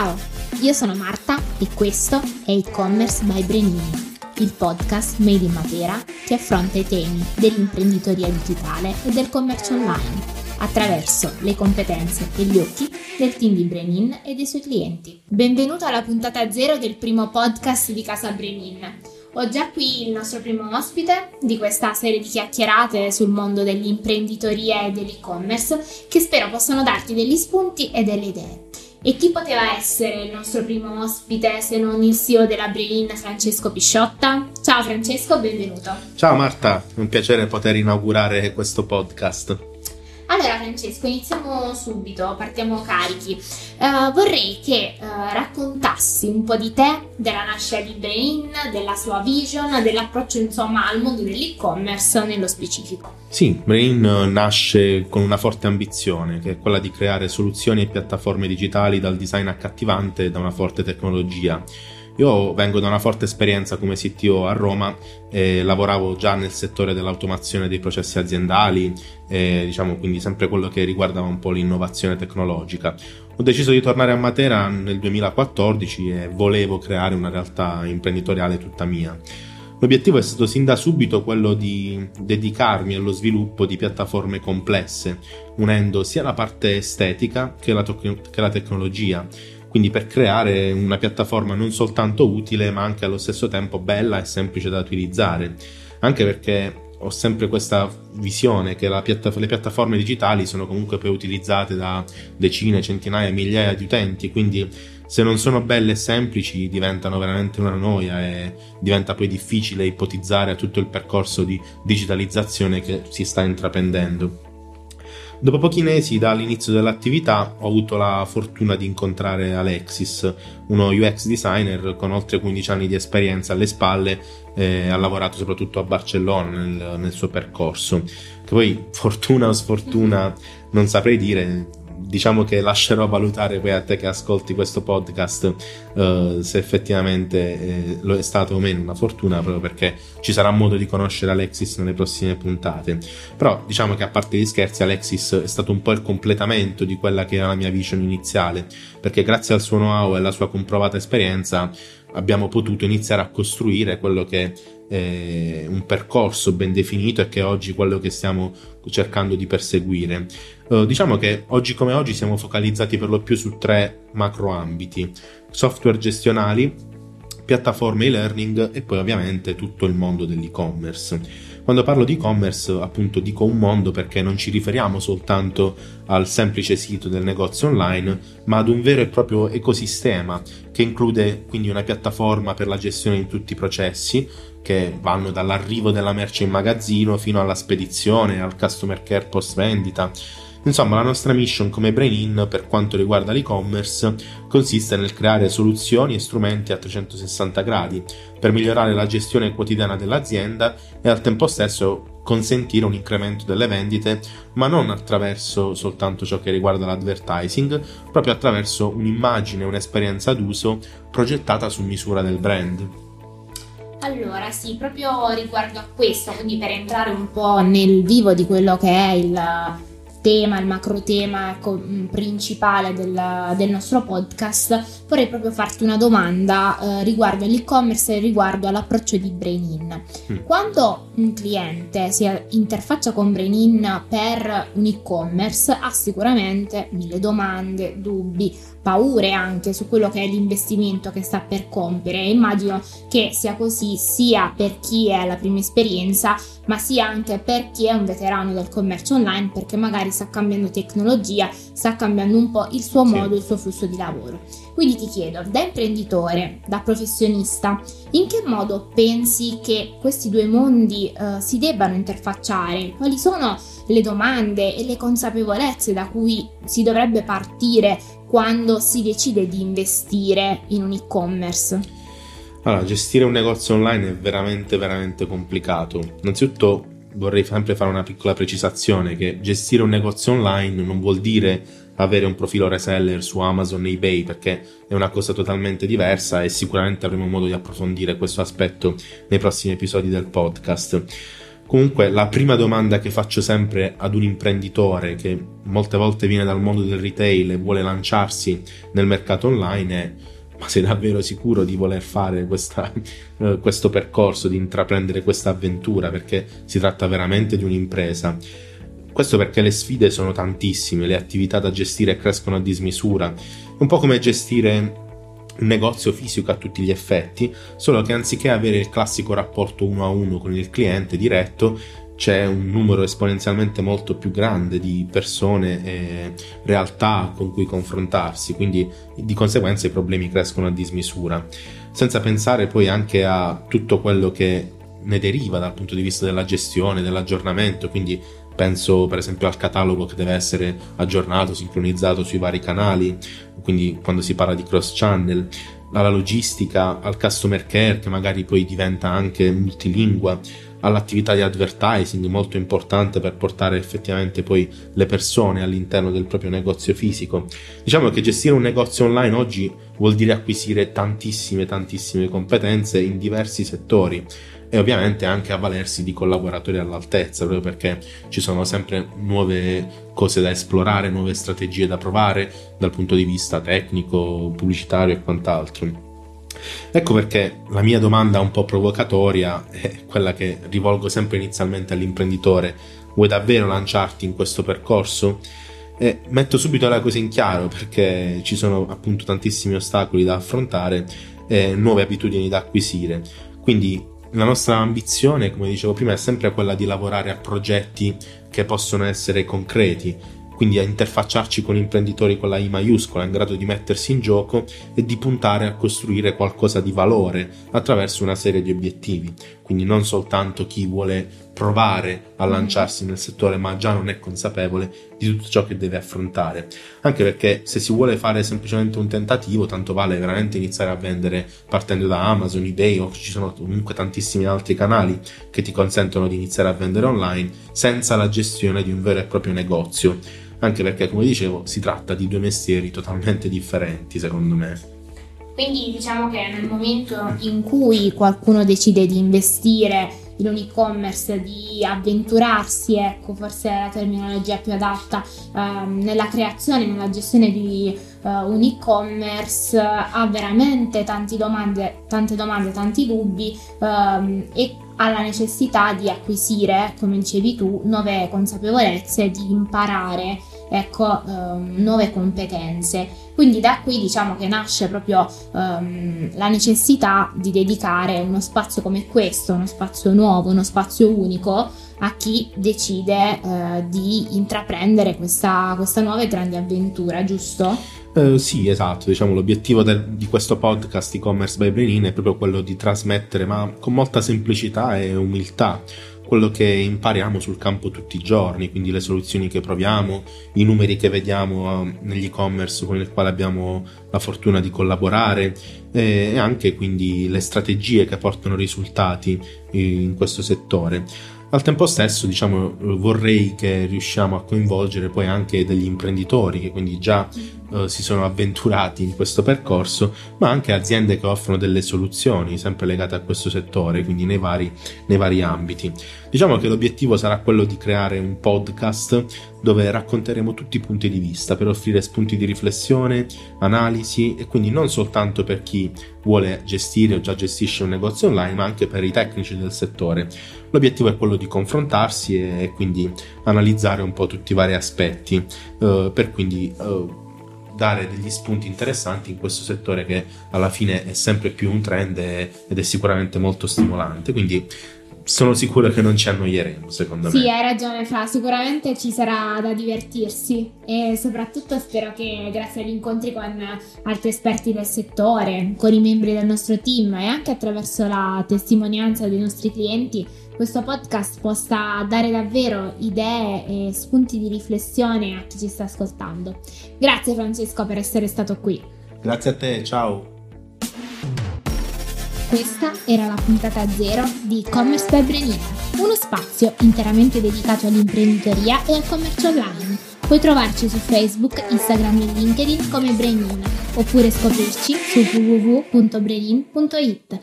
Ciao, io sono Marta e questo è e-commerce by Brenini, il podcast made in Matera che affronta i temi dell'imprenditoria digitale e del commercio online attraverso le competenze e gli occhi del team di Brenin e dei suoi clienti. Benvenuto alla puntata zero del primo podcast di Casa Brenin. Ho già qui il nostro primo ospite di questa serie di chiacchierate sul mondo dell'imprenditoria e dell'e-commerce che spero possano darti degli spunti e delle idee. E chi poteva essere il nostro primo ospite se non il CEO della Brein, Francesco Pisciotta? Ciao Francesco, benvenuto. Ciao Marta, è un piacere poter inaugurare questo podcast. Francesco, iniziamo subito, partiamo carichi. Uh, vorrei che uh, raccontassi un po' di te, della nascita di Brain, della sua vision, dell'approccio insomma al mondo dell'e-commerce nello specifico. Sì, Brain nasce con una forte ambizione, che è quella di creare soluzioni e piattaforme digitali dal design accattivante e da una forte tecnologia io vengo da una forte esperienza come CTO a Roma, e lavoravo già nel settore dell'automazione dei processi aziendali, e, diciamo quindi sempre quello che riguardava un po' l'innovazione tecnologica. Ho deciso di tornare a Matera nel 2014 e volevo creare una realtà imprenditoriale tutta mia. L'obiettivo è stato sin da subito quello di dedicarmi allo sviluppo di piattaforme complesse, unendo sia la parte estetica che la, to- che la tecnologia quindi per creare una piattaforma non soltanto utile ma anche allo stesso tempo bella e semplice da utilizzare, anche perché ho sempre questa visione che piatta- le piattaforme digitali sono comunque poi utilizzate da decine, centinaia, migliaia di utenti, quindi se non sono belle e semplici diventano veramente una noia e diventa poi difficile ipotizzare tutto il percorso di digitalizzazione che si sta intraprendendo. Dopo pochi mesi dall'inizio dell'attività ho avuto la fortuna di incontrare Alexis, uno UX designer con oltre 15 anni di esperienza alle spalle, eh, ha lavorato soprattutto a Barcellona nel, nel suo percorso. Che poi fortuna o sfortuna non saprei dire, diciamo che lascerò valutare poi a te che ascolti questo podcast uh, se effettivamente eh, lo è stato o meno una fortuna proprio perché ci sarà modo di conoscere Alexis nelle prossime puntate. Però diciamo che a parte gli scherzi Alexis è stato un po' il completamento di quella che era la mia vision iniziale perché grazie al suo know-how e alla sua comprovata esperienza abbiamo potuto iniziare a costruire quello che è un percorso ben definito e che è oggi quello che stiamo cercando di perseguire. Uh, diciamo che oggi come oggi siamo focalizzati per lo più su tre macro ambiti: software gestionali, piattaforme e-learning e poi ovviamente tutto il mondo dell'e-commerce. Quando parlo di e-commerce, appunto, dico un mondo perché non ci riferiamo soltanto al semplice sito del negozio online, ma ad un vero e proprio ecosistema che include quindi una piattaforma per la gestione di tutti i processi che vanno dall'arrivo della merce in magazzino fino alla spedizione, al customer care post vendita Insomma, la nostra mission come Brain-In per quanto riguarda l'e-commerce consiste nel creare soluzioni e strumenti a 360 gradi per migliorare la gestione quotidiana dell'azienda e al tempo stesso consentire un incremento delle vendite, ma non attraverso soltanto ciò che riguarda l'advertising, proprio attraverso un'immagine, un'esperienza d'uso progettata su misura del brand. Allora, sì, proprio riguardo a questo, quindi per entrare un po' nel vivo di quello che è il tema, il macro tema ecco, principale del, del, nostro podcast, vorrei proprio farti una domanda eh, riguardo all'e-commerce e riguardo all'approccio di Brain-In. Mm. Quando un cliente si interfaccia con Brain-In per un e-commerce ha sicuramente mille domande, dubbi, paure anche su quello che è l'investimento che sta per compiere immagino che sia così sia per chi è alla prima esperienza ma sia anche per chi è un veterano del commercio online perché magari sta cambiando tecnologia, sta cambiando un po' il suo modo, il suo flusso di lavoro. Quindi ti chiedo, da imprenditore, da professionista, in che modo pensi che questi due mondi uh, si debbano interfacciare? Quali sono le domande e le consapevolezze da cui si dovrebbe partire quando si decide di investire in un e-commerce? Allora, gestire un negozio online è veramente, veramente complicato. Innanzitutto vorrei sempre fare una piccola precisazione che gestire un negozio online non vuol dire avere un profilo reseller su Amazon e eBay perché è una cosa totalmente diversa e sicuramente avremo modo di approfondire questo aspetto nei prossimi episodi del podcast. Comunque la prima domanda che faccio sempre ad un imprenditore che molte volte viene dal mondo del retail e vuole lanciarsi nel mercato online è ma sei davvero sicuro di voler fare questa, eh, questo percorso, di intraprendere questa avventura perché si tratta veramente di un'impresa. Questo perché le sfide sono tantissime, le attività da gestire crescono a dismisura, un po' come gestire un negozio fisico a tutti gli effetti, solo che anziché avere il classico rapporto uno a uno con il cliente diretto, c'è un numero esponenzialmente molto più grande di persone e realtà con cui confrontarsi, quindi di conseguenza i problemi crescono a dismisura, senza pensare poi anche a tutto quello che ne deriva dal punto di vista della gestione, dell'aggiornamento, quindi penso per esempio al catalogo che deve essere aggiornato, sincronizzato sui vari canali, quindi quando si parla di cross channel, alla logistica, al customer care che magari poi diventa anche multilingua, all'attività di advertising molto importante per portare effettivamente poi le persone all'interno del proprio negozio fisico. Diciamo che gestire un negozio online oggi vuol dire acquisire tantissime tantissime competenze in diversi settori e ovviamente anche avvalersi di collaboratori all'altezza, proprio perché ci sono sempre nuove cose da esplorare, nuove strategie da provare dal punto di vista tecnico, pubblicitario e quant'altro. Ecco perché la mia domanda un po' provocatoria è quella che rivolgo sempre inizialmente all'imprenditore. Vuoi davvero lanciarti in questo percorso? E metto subito la cosa in chiaro perché ci sono appunto tantissimi ostacoli da affrontare e nuove abitudini da acquisire. Quindi la nostra ambizione, come dicevo prima, è sempre quella di lavorare a progetti che possono essere concreti, quindi a interfacciarci con imprenditori con la I maiuscola in grado di mettersi in gioco e di puntare a costruire qualcosa di valore attraverso una serie di obiettivi. Quindi non soltanto chi vuole provare a lanciarsi nel settore ma già non è consapevole di tutto ciò che deve affrontare. Anche perché se si vuole fare semplicemente un tentativo, tanto vale veramente iniziare a vendere partendo da Amazon, eBay o ci sono comunque tantissimi altri canali che ti consentono di iniziare a vendere online senza la gestione di un vero e proprio negozio anche perché come dicevo si tratta di due mestieri totalmente differenti secondo me. Quindi diciamo che nel momento in cui qualcuno decide di investire in un e-commerce, di avventurarsi, ecco forse è la terminologia più adatta, ehm, nella creazione, nella gestione di uh, un e-commerce, ha veramente tante domande, tante domande, tanti dubbi ehm, e ha la necessità di acquisire, come dicevi tu, nuove consapevolezze, di imparare ecco, um, nuove competenze. Quindi da qui diciamo che nasce proprio um, la necessità di dedicare uno spazio come questo, uno spazio nuovo, uno spazio unico a chi decide uh, di intraprendere questa, questa nuova e grande avventura, giusto? Uh, sì, esatto, diciamo l'obiettivo del, di questo podcast e-commerce by Brenin è proprio quello di trasmettere, ma con molta semplicità e umiltà, quello che impariamo sul campo tutti i giorni, quindi le soluzioni che proviamo, i numeri che vediamo uh, negli e-commerce con il quale abbiamo la fortuna di collaborare e anche quindi le strategie che portano risultati in questo settore. Al tempo stesso, diciamo, vorrei che riusciamo a coinvolgere poi anche degli imprenditori che quindi già eh, si sono avventurati in questo percorso, ma anche aziende che offrono delle soluzioni sempre legate a questo settore, quindi nei vari, nei vari ambiti. Diciamo che l'obiettivo sarà quello di creare un podcast dove racconteremo tutti i punti di vista per offrire spunti di riflessione, analisi e quindi non soltanto per chi vuole gestire o già gestisce un negozio online, ma anche per i tecnici del settore. L'obiettivo è quello di confrontarsi e quindi analizzare un po' tutti i vari aspetti, eh, per quindi eh, dare degli spunti interessanti in questo settore che alla fine è sempre più un trend ed è sicuramente molto stimolante. Quindi sono sicuro che non ci annoieremo, secondo sì, me. Sì, hai ragione, Fra. Sicuramente ci sarà da divertirsi e soprattutto spero che grazie agli incontri con altri esperti del settore, con i membri del nostro team e anche attraverso la testimonianza dei nostri clienti, questo podcast possa dare davvero idee e spunti di riflessione a chi ci sta ascoltando. Grazie Francesco per essere stato qui. Grazie a te, ciao. Questa era la puntata zero di e-commerce per Brenina, uno spazio interamente dedicato all'imprenditoria e al commercio online. Puoi trovarci su Facebook, Instagram e LinkedIn come Brenina, oppure scoprirci su www.brenin.it.